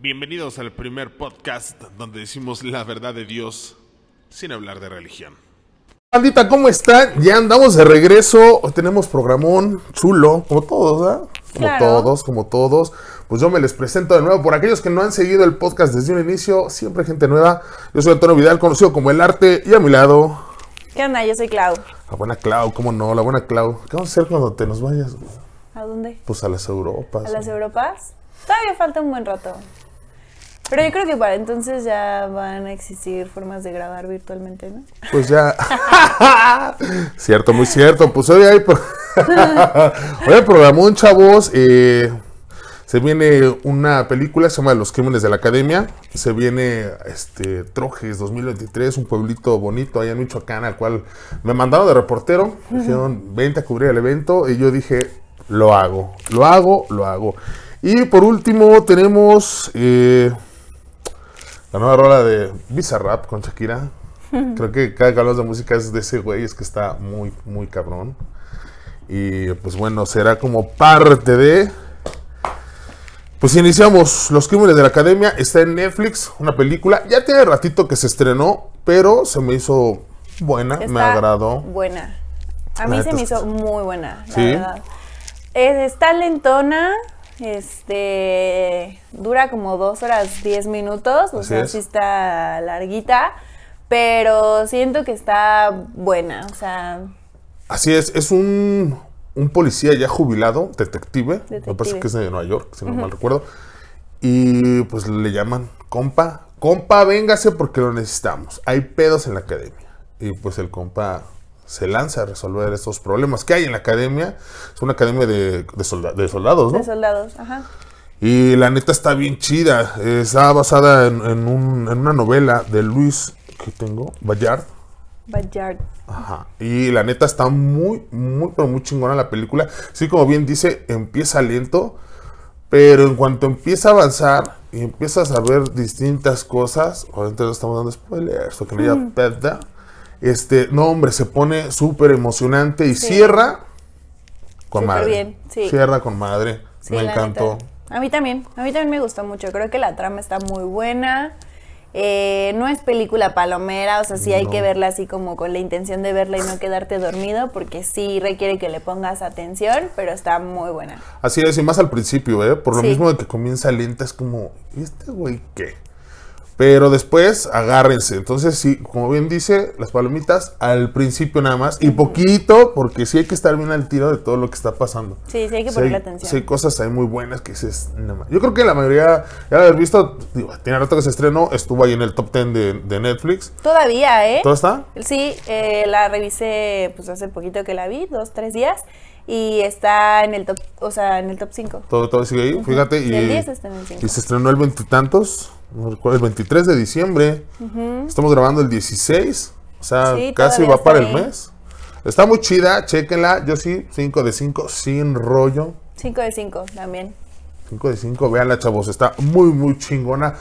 Bienvenidos al primer podcast donde decimos la verdad de Dios sin hablar de religión. Bandita, ¿cómo están? Ya andamos de regreso. Hoy tenemos programón chulo, como todos, ¿verdad? Como Claro. todos, como todos. Pues yo me les presento de nuevo. Por aquellos que no han seguido el podcast desde un inicio, siempre gente nueva. Yo soy Antonio Vidal, conocido como El Arte. Y a mi lado, ¿Qué onda? Yo soy Clau. la buena Clau, ¿cómo no? La buena Clau. ¿Qué vamos a hacer cuando te nos vayas? ¿A dónde? Pues a las Europas. ¿A las Europas? Todavía falta un buen rato. Pero yo creo que para entonces ya van a existir formas de grabar virtualmente, ¿no? Pues ya. cierto, muy cierto. Pues hoy hay, pro- hoy hay programón, chavos. eh, se viene una película, se llama Los Crímenes de la Academia. Se viene este Trojes 2023, un pueblito bonito allá en Michoacán, al cual me mandaron de reportero. Me Dijeron, vente a cubrir el evento. Y yo dije, lo hago, lo hago, lo hago. Y por último, tenemos. eh, la nueva rola de Bizarrap con Shakira. Creo que cada que hablamos de música es de ese güey, es que está muy, muy cabrón. Y pues bueno, será como parte de. Pues iniciamos Los Crímenes de la Academia. Está en Netflix, una película. Ya tiene ratito que se estrenó, pero se me hizo buena, me agradó. Buena. A mí se me es hizo muy buena, la ¿Sí? verdad. Es- está lentona, este, dura como dos horas diez minutos, o Así sea, es. sí está larguita, pero siento que está buena, o sea, Así es, es un, un policía ya jubilado, detective, me parece Detective. que es de Nueva York, si no mal recuerdo, y pues le llaman compa, compa, véngase porque lo necesitamos, hay pedos en la academia, y pues el compa se lanza a resolver estos problemas que hay en la academia, es una academia de, de solda- de soldados, ¿no? de soldados, ajá. Y la neta está bien chida. Está basada en, en un- en una novela de Luis, que tengo, Bayard. Bayard. Ajá. Y la neta está muy, muy, pero muy chingona la película. Sí, como bien dice, empieza lento, pero en cuanto empieza a avanzar y empiezas a ver distintas cosas, no estamos dando spoilers, no Este, no, hombre, se pone súper emocionante y Sí. cierra con Súper madre. bien, sí. Cierra con madre. Sí, Me encantó. neta. A mí también, a mí también me gustó mucho. Creo que la trama está muy buena. Eh, no es película palomera, o sea, sí hay No. que verla así como con la intención de verla y no quedarte dormido, porque sí requiere que le pongas atención, pero está muy buena. Así es, y más al principio, ¿eh? Por lo Sí. mismo de que comienza lenta, es como, ¿y este güey qué? Pero después, agárrense. Entonces, sí, como bien dice, las palomitas al principio nada más. Y poquito, porque sí hay que estar bien al tiro de todo lo que está pasando. Sí, sí hay que Sí ponerle hay, atención. sí hay cosas ahí muy buenas que dices, "No ma-". Yo creo que la mayoría, ya la haber visto, digo, tiene rato que se estrenó, estuvo ahí en el top 10 de, de Netflix. Todavía, ¿eh? ¿Todo está? Sí, eh, la revisé pues hace poquito que la vi, dos, tres días, y está en el top, o sea, en el top 5. Todo, todo sigue ahí, fíjate. Y, Del 10 está en el cinco. y se estrenó el veintitantos, no recuerdo, el 23 de diciembre. Estamos grabando el 16, o sea, Sí, casi va para el ahí. mes. Está muy chida, chéquenla. Yo sí, 5 de 5, sin rollo. 5 de 5 también. 5 de 5, véanla, chavos, está muy, muy chingona.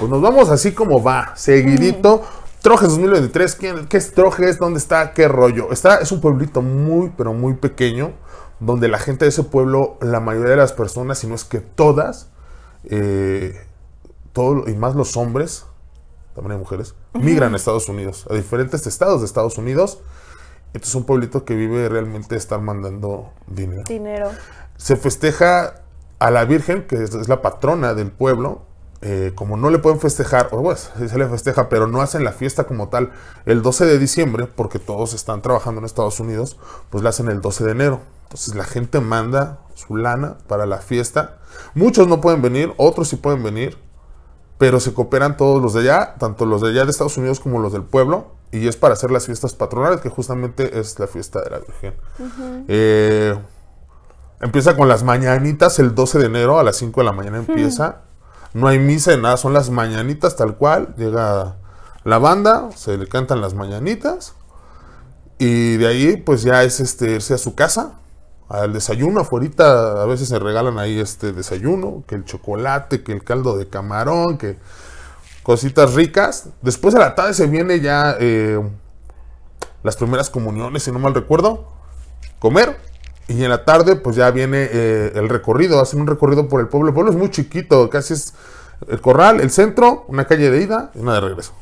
Pues nos vamos así como va, seguidito. Trojes 2023, ¿quién- ¿qué es Trojes? ¿Dónde está? ¿Qué rollo? Está, es un pueblito muy, pero muy pequeño, donde la gente de ese pueblo, la mayoría de las personas, si no es que todas, eh, todo, y más los hombres, también hay mujeres, migran a Estados Unidos, a diferentes estados de Estados Unidos. Este es un pueblito que vive realmente de estar mandando dinero Dinero. se festeja a la Virgen, que es, es la patrona del pueblo. eh, como no le pueden festejar, o bueno, sí se le festeja, pero no hacen la fiesta como tal el 12 de diciembre, porque todos están trabajando en Estados Unidos, pues la hacen el 12 de enero. Entonces la gente manda su lana para la fiesta. Muchos no pueden venir, otros sí pueden venir, pero se cooperan todos los de allá, tanto los de allá de Estados Unidos como los del pueblo, y es para hacer las fiestas patronales, que justamente es la fiesta de la Virgen. Eh, empieza con las mañanitas el 12 de enero, a las 5 de la mañana empieza. No hay misa de nada, son las mañanitas tal cual. Llega la banda, se le cantan las mañanitas, y de ahí pues ya es este, irse a su casa, al desayuno, afuera a veces se regalan ahí este desayuno, que el chocolate, que el caldo de camarón, que cositas ricas. Después a la tarde se viene ya eh, las primeras comuniones, si no mal recuerdo, comer. Y en la tarde pues ya viene eh, el recorrido, hacen un recorrido por el pueblo. El pueblo es muy chiquito, casi es el corral, el centro, una calle de ida y una de regreso.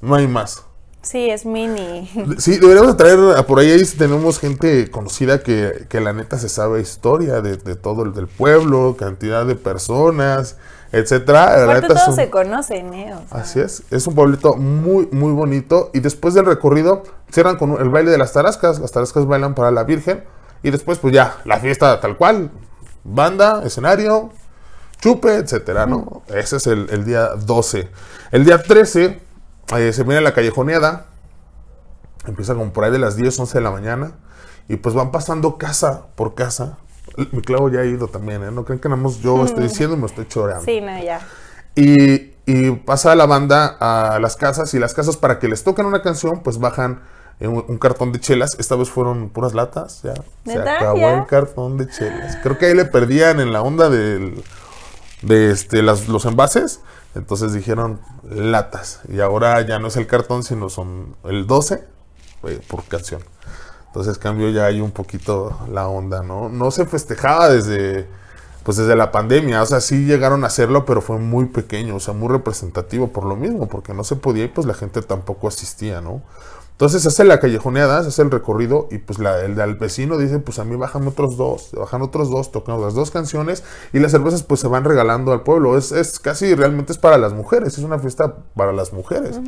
No hay más. Sí, es mini. Sí, deberíamos traer a por ahí, ahí tenemos gente conocida que, que la neta se sabe historia de, de todo el del pueblo, cantidad de personas, etcétera. La neta todos un- se conocen, ¿eh? O sea, Así es, es un pueblito muy, muy bonito. Y después del recorrido, cierran con el baile de las tarascas. Las tarascas bailan para la Virgen. Y después, pues ya, la fiesta tal cual. Banda, escenario, chupe, etcétera, ¿no? Ese es el, el día 12. El día 13, eh, se viene la callejoneada. Empieza como por ahí de las 10, 11 de la mañana. Y pues van pasando casa por casa. Mi clavo ya ha ido también, ¿eh? No creen que nada más yo estoy diciendo y me estoy choreando. sí, no, ya. Y, y pasa la banda a las casas y las casas para que les toquen una canción, pues bajan un, un cartón de chelas. Esta vez fueron puras latas, ya. Se acabó ¿Ya? el cartón de chelas. Creo que ahí le perdían en la onda del, de este, las, los envases. Entonces dijeron latas. Y ahora ya no es el cartón, sino son el 12 eh, por canción. Entonces cambió ya ahí un poquito la onda, ¿no? No se festejaba desde, pues desde la pandemia, o sea, sí llegaron a hacerlo, pero fue muy pequeño, o sea, muy representativo por lo mismo, porque no se podía y pues la gente tampoco asistía, ¿no? Entonces hace la callejoneada, se hace el recorrido y pues la, el del vecino dice, pues a mí bajan otros dos, bajan otros dos, tocamos las dos canciones y las cervezas pues se van regalando al pueblo. Es, es casi, realmente es para las mujeres, es una fiesta para las mujeres.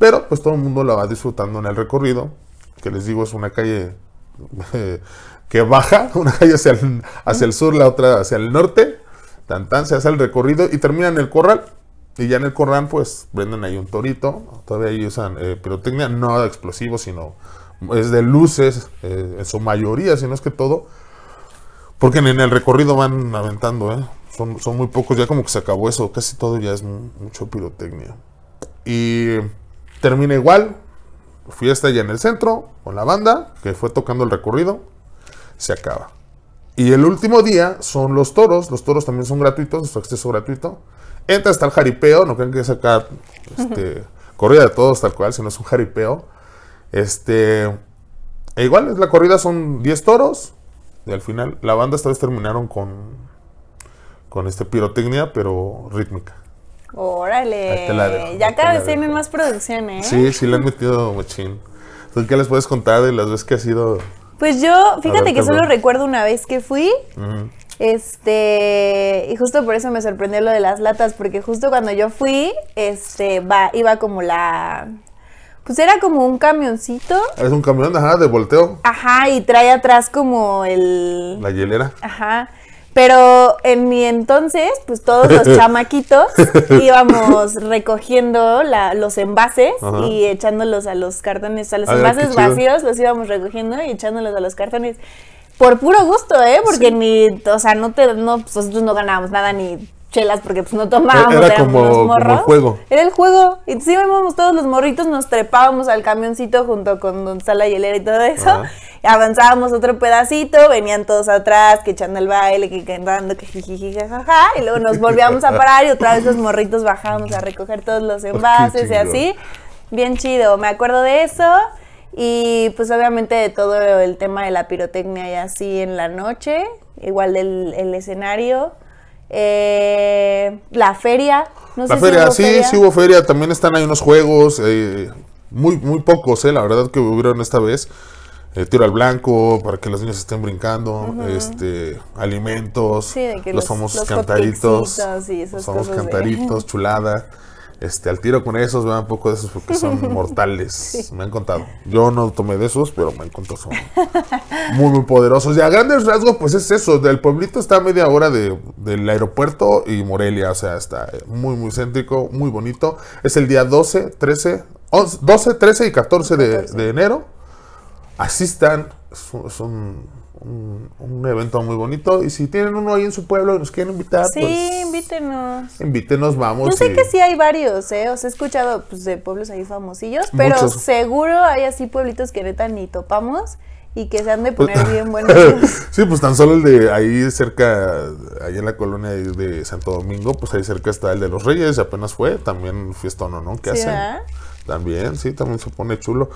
Pero pues todo el mundo la va disfrutando en el recorrido, que les digo es una calle eh, que baja, una calle hacia el, hacia el sur, la otra hacia el norte. Tan tan se hace el recorrido y termina en el corral. Y ya en el corral, pues, venden ahí un torito. Todavía ahí usan eh, pirotecnia, no explosivos, sino es de luces, eh, en su mayoría, si no es que todo. Porque en el recorrido van aventando, ¿eh? Son, son muy pocos, ya como que se acabó eso. Casi todo ya es mu- mucho pirotecnia. Y termina igual. Fiesta ya en el centro, con la banda, que fue tocando el recorrido. Se acaba. Y el último día son los toros. Los toros también son gratuitos, su acceso gratuito. Entra hasta el jaripeo, no crean que es acá este, corrida de todos tal cual, sino es un jaripeo. Este, e igual, la corrida son 10 toros. Y al final, la banda esta vez terminaron con, con este pirotecnia, pero rítmica. Órale. Dejo, ya cada vez tienen más producción, ¿eh? Sí, sí le han metido machín. Entonces, ¿qué les puedes contar de las veces que ha sido? Pues yo, fíjate ver, que solo recuerdo una vez que fui. Este, y justo por eso me sorprendió lo de las latas, porque justo cuando yo fui, este, va, iba como la, pues era como un camioncito, Es un camión, ajá, de volteo, ajá, y trae atrás como el, la hielera. ajá, pero en mi entonces, pues todos los chamaquitos íbamos recogiendo la- los envases Ajá. y echándolos a los cartones, a los Ah, envases vacíos los íbamos recogiendo y echándolos a los cartones. Por puro gusto, ¿eh? Porque ni, o sea, no te, no, pues nosotros no ganábamos nada ni chelas porque pues no tomábamos, Era como- unos como el morros. juego. Era el juego. Y sí íbamos todos los morritos, nos trepábamos al camioncito junto con donde está la hielera y todo eso. Ajá. Y avanzábamos otro pedacito, venían todos atrás, que echando el baile, que cantando, que jijiji, jajaja. Y luego nos volvíamos a parar y otra vez los morritos bajábamos a recoger todos los envases y así. Bien chido, me acuerdo de eso. Y pues obviamente de todo el tema de la pirotecnia y así en la noche, igual del el escenario. Eh, la feria, no La sé feria, si hubo sí, sí hubo feria. También están ahí unos juegos, eh, muy, muy pocos, eh, la verdad que hubieron esta vez. Eh, tiro al blanco para que los niños estén brincando, este, alimentos, Sí, los, los- famosos los cantaritos, hotcakesitos y esas los famosos cosas de- cantaritos, chulada. Este, al tiro con esos, vean un poco de esos porque son mortales. Me han contado. Yo no tomé de esos, pero me han contado son muy, muy poderosos. Y a grandes rasgos, pues es eso. Del pueblito está a media hora de- del aeropuerto y Morelia. O sea, está muy, muy céntrico, muy bonito. Es el día 12, 13, 11, 12, 13 y 14 de, 14. de enero. Asistan. Es, un- es un, un- un evento muy bonito. Y si tienen uno ahí en su pueblo y nos quieren invitar, Sí, pues invítenos. invítenos, vamos. Yo sé y- que sí hay varios, ¿eh? Os he escuchado pues, de pueblos ahí famosillos, pero Muchos. seguro hay así pueblitos que neta ni topamos y que se han de poner Pues, bien buenos. sí, pues tan solo el de ahí cerca, ahí en la colonia de- Santo Domingo, pues ahí cerca está el de los Reyes, apenas fue, también fiestón, ¿no? ¿no? ¿Qué Sí, hacen? ¿verdad? También, sí, también se pone chulo.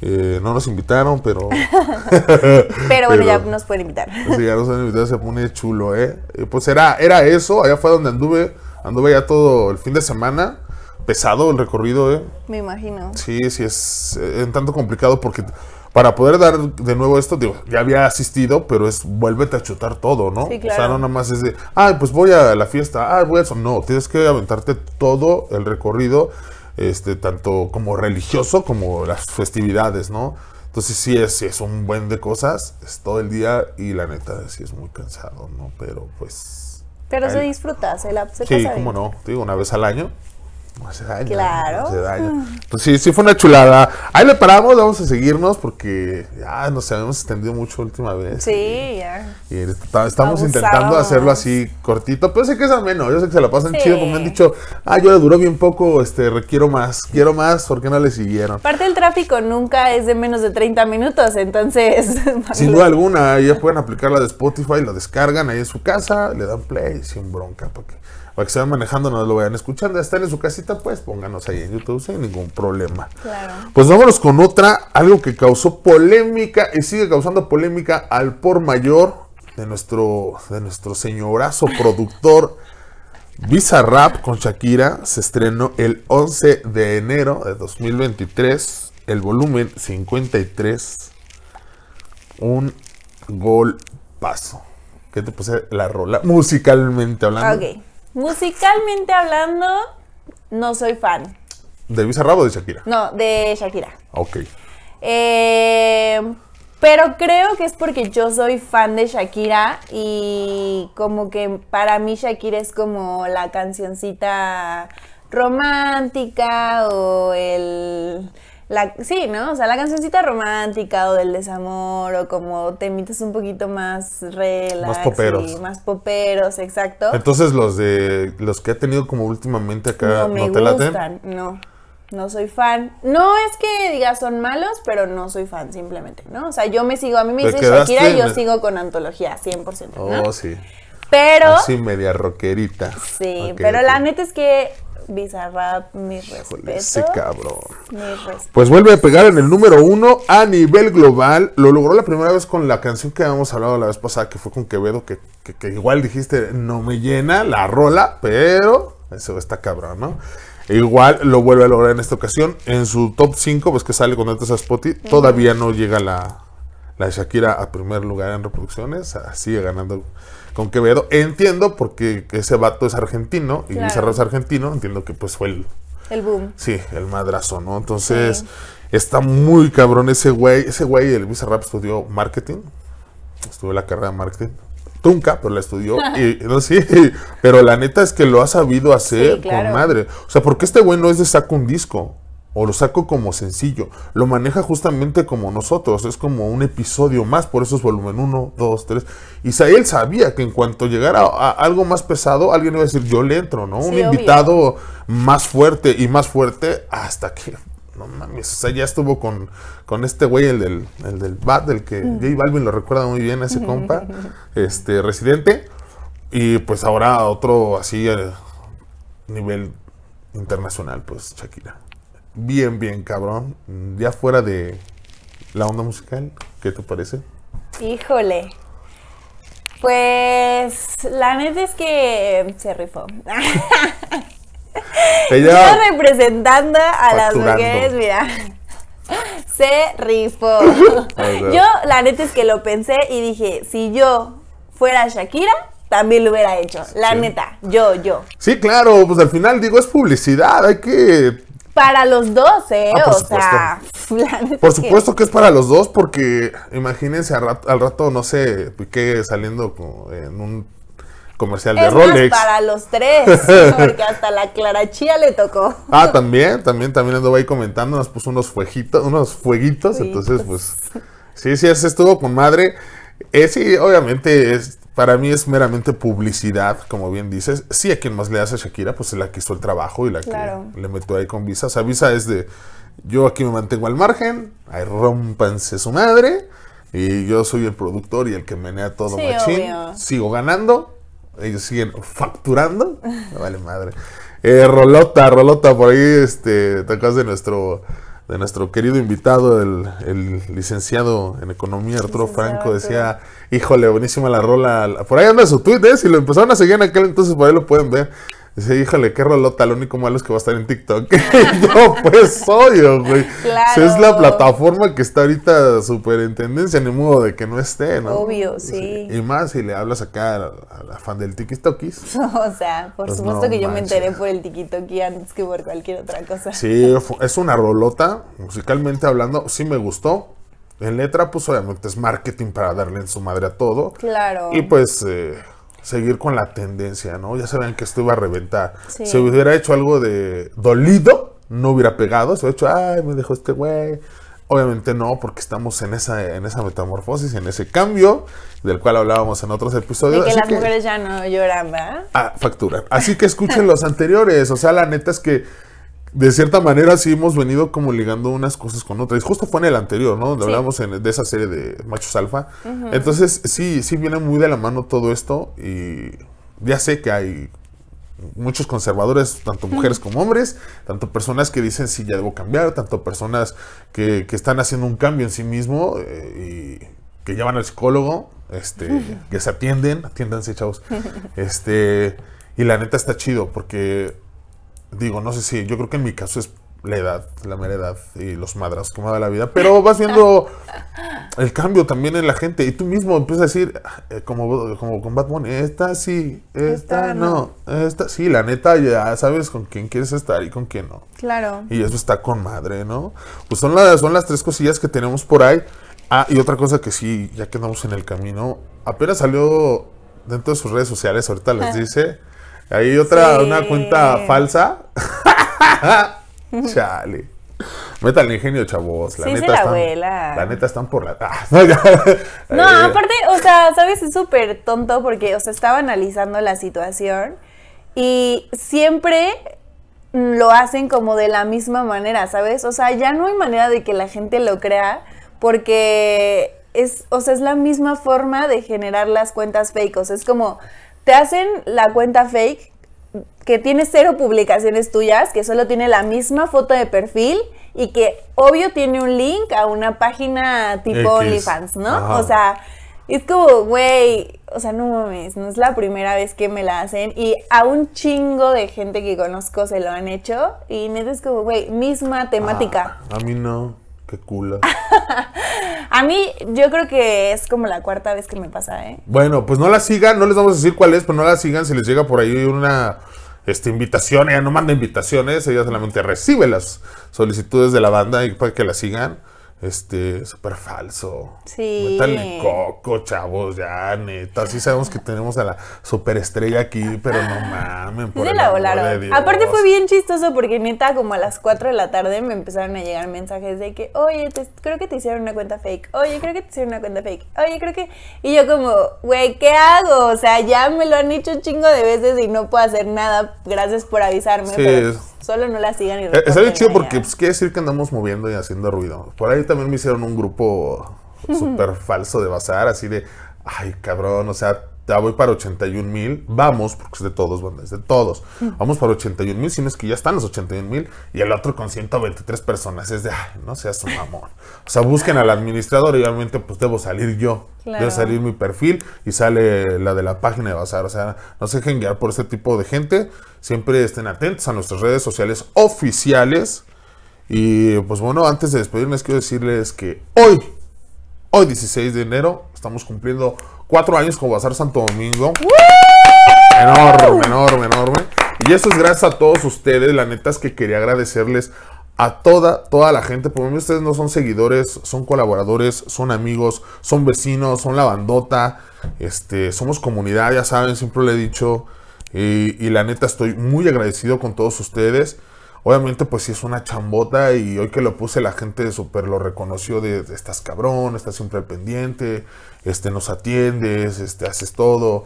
Eh, no nos invitaron, pero Pero bueno, ya nos pueden invitar. si ya nos invitado, se pone chulo, ¿eh? Eh, Pues era, era eso, allá fue donde anduve Anduve ya todo el fin de semana, pesado el recorrido, ¿eh? Me imagino. Sí, sí, es eh, un tanto complicado porque para poder dar de nuevo esto, digo, ya había asistido, pero es vuélvete a chutar todo, ¿no? Sí, O sea, claro. no nada más es de, ah, pues voy a la fiesta, ah, voy a eso. No, tienes que aventarte todo el recorrido, este, tanto como religioso como las festividades, ¿no? Entonces sí es, sí es un buen de cosas, es todo el día y la neta sí es muy cansado, ¿no? Pero pues... Pero se disfruta, se la se Sí, pasa cómo bien. no, digo, una vez al año. No hace daño. Claro. no hace daño. Pues sí, sí fue una chulada. Ahí le paramos, vamos a seguirnos porque ya nos habíamos extendido mucho la última vez. Sí, ya. Y está- estamos intentando hacerlo así cortito, pero sé que es ameno. Yo sé que se la pasan Sí. chido, como me han dicho, ah, yo le duró bien poco, este, requiero más, quiero más, ¿por qué no le siguieron? Aparte el tráfico nunca es de menos de 30 minutos, entonces... Sin duda alguna, ya pueden aplicar la de Spotify, lo descargan ahí en su casa, le dan play sin bronca, para que, para que se vayan manejando, no lo vayan escuchando. Están en su casita, pues pónganos ahí en YouTube sin ningún problema. Claro. Pues vámonos con otra, algo que causó polémica y sigue causando polémica al por mayor de nuestro, de nuestro señorazo productor. Visa Rap con Shakira se estrenó el 11 de enero de 2023, el volumen 53, un golpazo. ¿Qué te puse la rola? Musicalmente hablando. Ok. Musicalmente hablando, no soy fan. ¿De Visa Rap o de Shakira? No, de Shakira. Ok. Eh, pero creo que es porque yo soy fan de Shakira y como que para mí Shakira es como la cancioncita romántica o el... La, sí, ¿no? O sea, la cancioncita romántica o del desamor o como temitas un poquito más relax. Más poperos. y más poperos, exacto. Entonces los de los que ha tenido como últimamente acá no no, me te laten. gustan, no. No soy fan. No es que diga son malos, pero no soy fan simplemente, ¿no? O sea, yo me sigo, a mí me Te dice Shakira y yo el- sigo con antología, 100%, ¿no? Oh, sí. pero, Así media rockerita. sí, pero la neta es que Bizarrap, mis respetos. ese cabrón. Mis respetos. Pues vuelve a pegar en el número uno a nivel global. Lo logró la primera vez con la canción que habíamos hablado la vez pasada, que fue con Quevedo, que, que- que igual dijiste, no me llena la rola, pero eso está cabrón, ¿no? Igual lo vuelve a lograr en esta ocasión. En su top 5, pues que sale con entras a Spotify, todavía no llega la, la de Shakira a primer lugar en reproducciones. ah, Sigue ganando con Quevedo. Entiendo porque ese vato es argentino y Claro. Es argentino. Entiendo que pues fue el, El boom. Sí, el madrazo, ¿no? Entonces, Sí. está muy cabrón ese güey. Ese güey, el Bizarrap, estudió marketing. Estudió la carrera de marketing. Trunca, pero la estudió. y, no, sí, pero la neta es que lo ha sabido hacer Sí, claro. con madre. O sea, porque este güey no es de saco un disco. O lo saco como sencillo. Lo maneja justamente como nosotros. Es como un episodio más. Por eso es volumen 1, 2, 3. Y sa- él sabía que en cuanto llegara a, algo más pesado, alguien iba a decir, yo le entro, ¿no? Sí, un obvio. invitado más fuerte y más fuerte hasta que no mames, o sea, ya estuvo con, con este güey, el del, el del Bat, del que J Balvin lo recuerda muy bien, ese compa, este, residente, y pues ahora otro así a nivel internacional, pues Shakira. Bien, bien, cabrón. Ya fuera de la onda musical, ¿qué te parece? Híjole. Pues la neta es que se rifó. Ella, Yo representando a las mujeres, mira. Se rifó. Yo, la neta es que lo pensé y dije, si yo fuera Shakira, también lo hubiera hecho. La Sí. neta, yo, yo. sí, claro, pues al final digo, es publicidad, hay que Para los dos, ¿eh? Ah, o sea, Por supuesto que es para los dos, porque imagínense al rato, al rato, no sé, Piqué saliendo con- en un comercial de es más Rolex. para los tres, porque hasta la Clarachía le tocó. Ah, también, también, también anduvo ahí comentando, nos puso unos fueguitos, unos fueguitos, entonces pues sí, sí, ese estuvo con madre. Eh, sí, obviamente es, para mí es meramente publicidad, como bien dices. Sí, a quien más le hace a Shakira, pues es la que hizo el trabajo y la Claro. que le metió ahí con Visa. O sea, Visa es de, yo aquí me mantengo al margen, ahí rompanse su madre, y yo soy el productor y el que menea todo Sí, machín. obvio. Sigo ganando, ellos siguen facturando. Me vale madre. Eh, Rolota, Rolota, por ahí este, te acuerdas de nuestro, de nuestro querido invitado, el, el licenciado en economía, Arturo Licenciado Franco, decía, híjole, buenísima la rola. Por ahí anda su tweet, ¿eh? Si lo empezaron a seguir en aquel entonces, por ahí lo pueden ver. Dice, híjole, qué rolota, lo único malo es que va a estar en TikTok. Yo, pues, obvio, güey. Claro. Es la plataforma que está ahorita súper en tendencia, ni modo de que no esté, ¿no? Obvio, sí. Y más si le hablas acá a la, a la fan del TikTokis. O sea, por Pues supuesto no que yo me enteré por el tiquitoki antes que por cualquier otra cosa. Sí, es una rolota, musicalmente hablando, sí me gustó. En letra, pues obviamente es marketing para darle en su madre a todo. Claro. Y pues eh, seguir con la tendencia, ¿no? Ya saben que esto iba a reventar. Sí. Si hubiera hecho algo de dolido, no hubiera pegado. Se hubiera hecho, ay, me dejó este güey. Obviamente no, porque estamos en esa, en esa metamorfosis, en ese cambio, del cual hablábamos en otros de episodios. que Así las mujeres ya no lloran, ¿verdad? Ah, factura. Así que escuchen los anteriores. O sea, la neta es que de cierta manera sí hemos venido como ligando unas cosas con otras. Y justo fue en el anterior, ¿no? Donde Sí. hablamos en- de esa serie de machos alfa. Entonces, sí, sí viene muy de la mano todo esto. Y ya sé que hay muchos conservadores, tanto mujeres como hombres, tanto personas que dicen sí, ya debo cambiar, tanto personas que, que están haciendo un cambio en sí mismo eh, y que ya van al psicólogo, este, que se atienden, atiéndanse, chavos. Este, y la neta está chido porque, digo, no sé si, yo creo que en mi caso es la edad, la mera edad y los madras que me da la vida, pero vas viendo el cambio también en la gente y tú mismo empiezas a decir, eh, como, como con Bunny, esta sí, esta, Esta no, esta sí, la neta ya sabes con quién quieres estar y con quién no. Claro. Y eso está con madre, ¿no? Pues son las, son las tres cosillas que tenemos por ahí. Ah, y otra cosa que sí, ya que andamos en el camino, apenas salió dentro de sus redes sociales, ahorita les dice. Hay otra, Sí. una cuenta falsa. Chale. Metan el ingenio, chavos. La Sí, neta la están, vuela. La neta están por la. Ah, no, ya. No, Eh, aparte, o sea, ¿sabes? Es súper tonto porque, o sea, estaba analizando la situación y siempre lo hacen como de la misma manera, ¿sabes? O sea, ya no hay manera de que la gente lo crea porque es, o sea, es la misma forma de generar las cuentas fake. O sea, es como, te hacen la cuenta fake que tiene cero publicaciones tuyas, que solo tiene la misma foto de perfil y que obvio tiene un link a una página tipo. OnlyFans, ¿no? Ajá. O sea, es como, güey, o sea, no mames, no es la primera vez que me la hacen y a un chingo de gente que conozco se lo han hecho y neta es como, güey, misma temática. ah, a mí no. Qué culo. A mí yo creo que es como la cuarta vez que me pasa, ¿eh? Bueno, pues no la sigan, no les vamos a decir cuál es, pero no la sigan. Si les llega por ahí una este, invitación, ella no manda invitaciones, ella solamente recibe las solicitudes de la banda y para que la sigan. Este, súper falso. Sí. Métanle coco, chavos, ya, neta. Sí sabemos que tenemos a la superestrella aquí, pero no mamen. Por el la volaron. de Dios. Aparte fue bien chistoso porque neta como a las 4 de la tarde me empezaron a llegar mensajes de que, oye, te- creo que te hicieron una cuenta fake. Oye, creo que te hicieron una cuenta fake. Oye, creo que... Y yo como, güey, ¿qué hago? O sea, ya me lo han hecho un chingo de veces y no puedo hacer nada. Gracias por avisarme. Sí, pero solo no la sigan y Eh, Está bien repórtenla chido porque pues, quiere decir que andamos moviendo y haciendo ruido. Por ahí también me hicieron un grupo súper falso de bazar, así de, ay cabrón, o sea, ya voy para 81 mil, vamos, porque es de todos, banda, es de todos. Vamos para 81 mil, si no es que ya están los 81 mil, y el otro con 123 personas, es de, ay, no seas un mamón. O sea, busquen al administrador y obviamente pues debo salir yo. Claro. Debe salir mi perfil y sale la de la página de Bazar. O sea, no se dejen guiar por este tipo de gente. Siempre estén atentos a nuestras redes sociales oficiales. Y pues bueno, antes de despedirme, quiero decirles que hoy, hoy 16 de enero, estamos cumpliendo cuatro años con Bazar Santo Domingo. Enorme, enorme, enorme. Y eso es gracias a todos ustedes. La neta es que quería agradecerles a toda, toda la gente. Por mí ustedes no son seguidores, son colaboradores, son amigos, son vecinos, son la bandota. Este, somos comunidad, ya saben, siempre lo he dicho. Y, y la neta estoy muy agradecido con todos ustedes. Obviamente, pues sí es una chambota y hoy que lo puse la gente súper lo reconoció de, estás cabrón, estás siempre pendiente, este, nos atiendes, este, haces todo.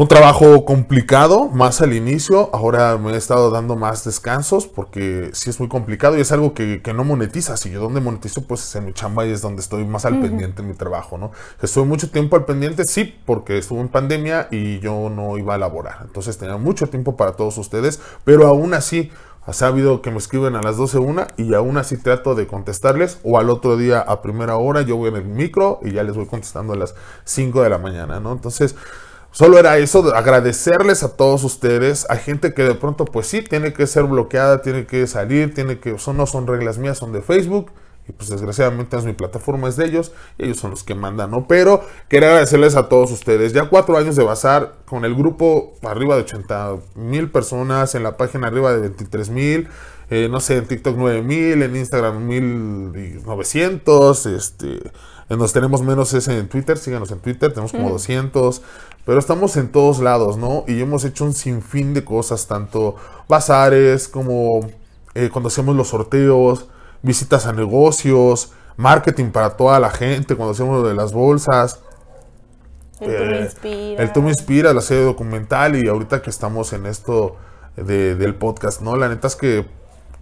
Un trabajo complicado, más al inicio. Ahora me he estado dando más descansos porque sí es muy complicado y es algo que, que no monetiza. Si yo donde monetizo, pues es en mi chamba y es donde estoy más al pendiente en mi trabajo, ¿no? Estuve mucho tiempo al pendiente, sí, porque estuve en pandemia y yo no iba a laborar. Entonces tenía mucho tiempo para todos ustedes, pero aún así ha sabido que me escriben a las 12 una y aún así trato de contestarles o al otro día a primera hora yo voy en el micro y ya les voy contestando a las 5 de la mañana, ¿no? Entonces, Solo era eso, de agradecerles a todos ustedes, a gente que de pronto pues sí, tiene que ser bloqueada, tiene que salir, tiene que, son, no son reglas mías, son de Facebook. Y pues desgraciadamente es mi plataforma, es de ellos, y ellos son los que mandan, ¿no? Pero quería agradecerles a todos ustedes. Ya cuatro años de Bazar, con el grupo arriba de 80 mil personas, en la página arriba de 23 mil, eh, no sé, en TikTok 9 mil, en Instagram 1900, este, nos tenemos menos es en Twitter, síganos en Twitter, tenemos como 200, pero estamos en todos lados, ¿no? Y hemos hecho un sinfín de cosas, tanto bazares como eh, cuando hacemos los sorteos, visitas a negocios, marketing para toda la gente, cuando hacemos lo de las bolsas. El Tú me Eh, inspira. El Tú me inspira, la serie documental y ahorita que estamos en esto de- del podcast, ¿no? La neta es que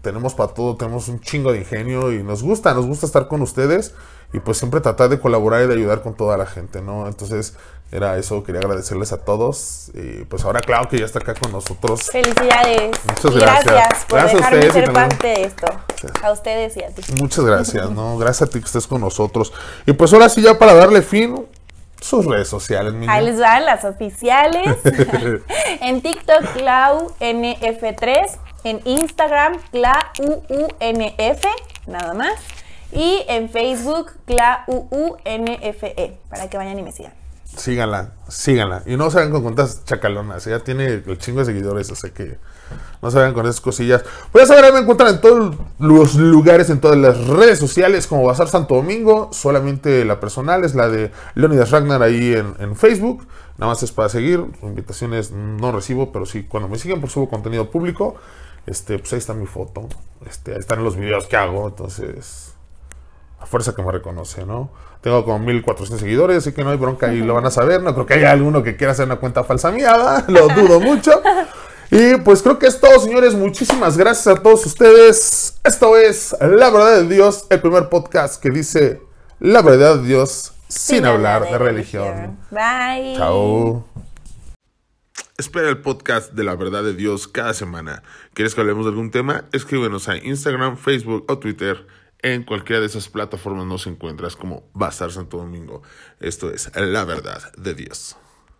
tenemos para todo, tenemos un chingo de ingenio y nos gusta, nos gusta estar con ustedes y pues siempre tratar de colaborar y de ayudar con toda la gente, ¿no? Entonces era eso, quería agradecerles a todos y pues ahora Clau que ya está acá con nosotros. Felicidades. Muchas gracias. gracias por Gracias a dejarme ustedes ser parte de esto. A ustedes y a ti. Muchas gracias, ¿no? Gracias a ti que estés con nosotros. Y pues ahora sí, ya para darle fin, sus redes sociales, mi Ahí les van las oficiales. en TikTok, ClauNF3. En Instagram, ClauUNF, nada más. Y en Facebook, ClauUNFE, para que vayan y me sigan. Síganla, síganla. Y no se hagan con cuentas chacalonas. Ella tiene el chingo de seguidores, sea que no se hagan con esas cosillas. Pues ya saben, me encuentran en todos los lugares, en todas las redes sociales, como Bazar Santo Domingo. Solamente la personal es la de Leonidas Ragnar ahí en, Facebook. Nada más es para seguir. Invitaciones no recibo, pero sí, cuando me siguen, por subo contenido público. Este, pues ahí está mi foto. Este, ahí están los videos que hago. Entonces, a fuerza que me reconoce, ¿no? Tengo como 1400 seguidores, así que no hay bronca y lo van a saber. No creo que haya alguno que quiera hacer una cuenta falsa mía, lo dudo mucho. Y pues creo que es todo, señores. Muchísimas gracias a todos ustedes. Esto es La Verdad de Dios, el primer podcast que dice la verdad de Dios sin, hablar de, religión. Bye. Chao. Espera el podcast de la verdad de Dios cada semana. ¿Quieres que hablemos de algún tema? Escríbenos a Instagram, Facebook o Twitter. En cualquiera de esas plataformas nos encuentras como Bazar Santo Domingo. Esto es la verdad de Dios.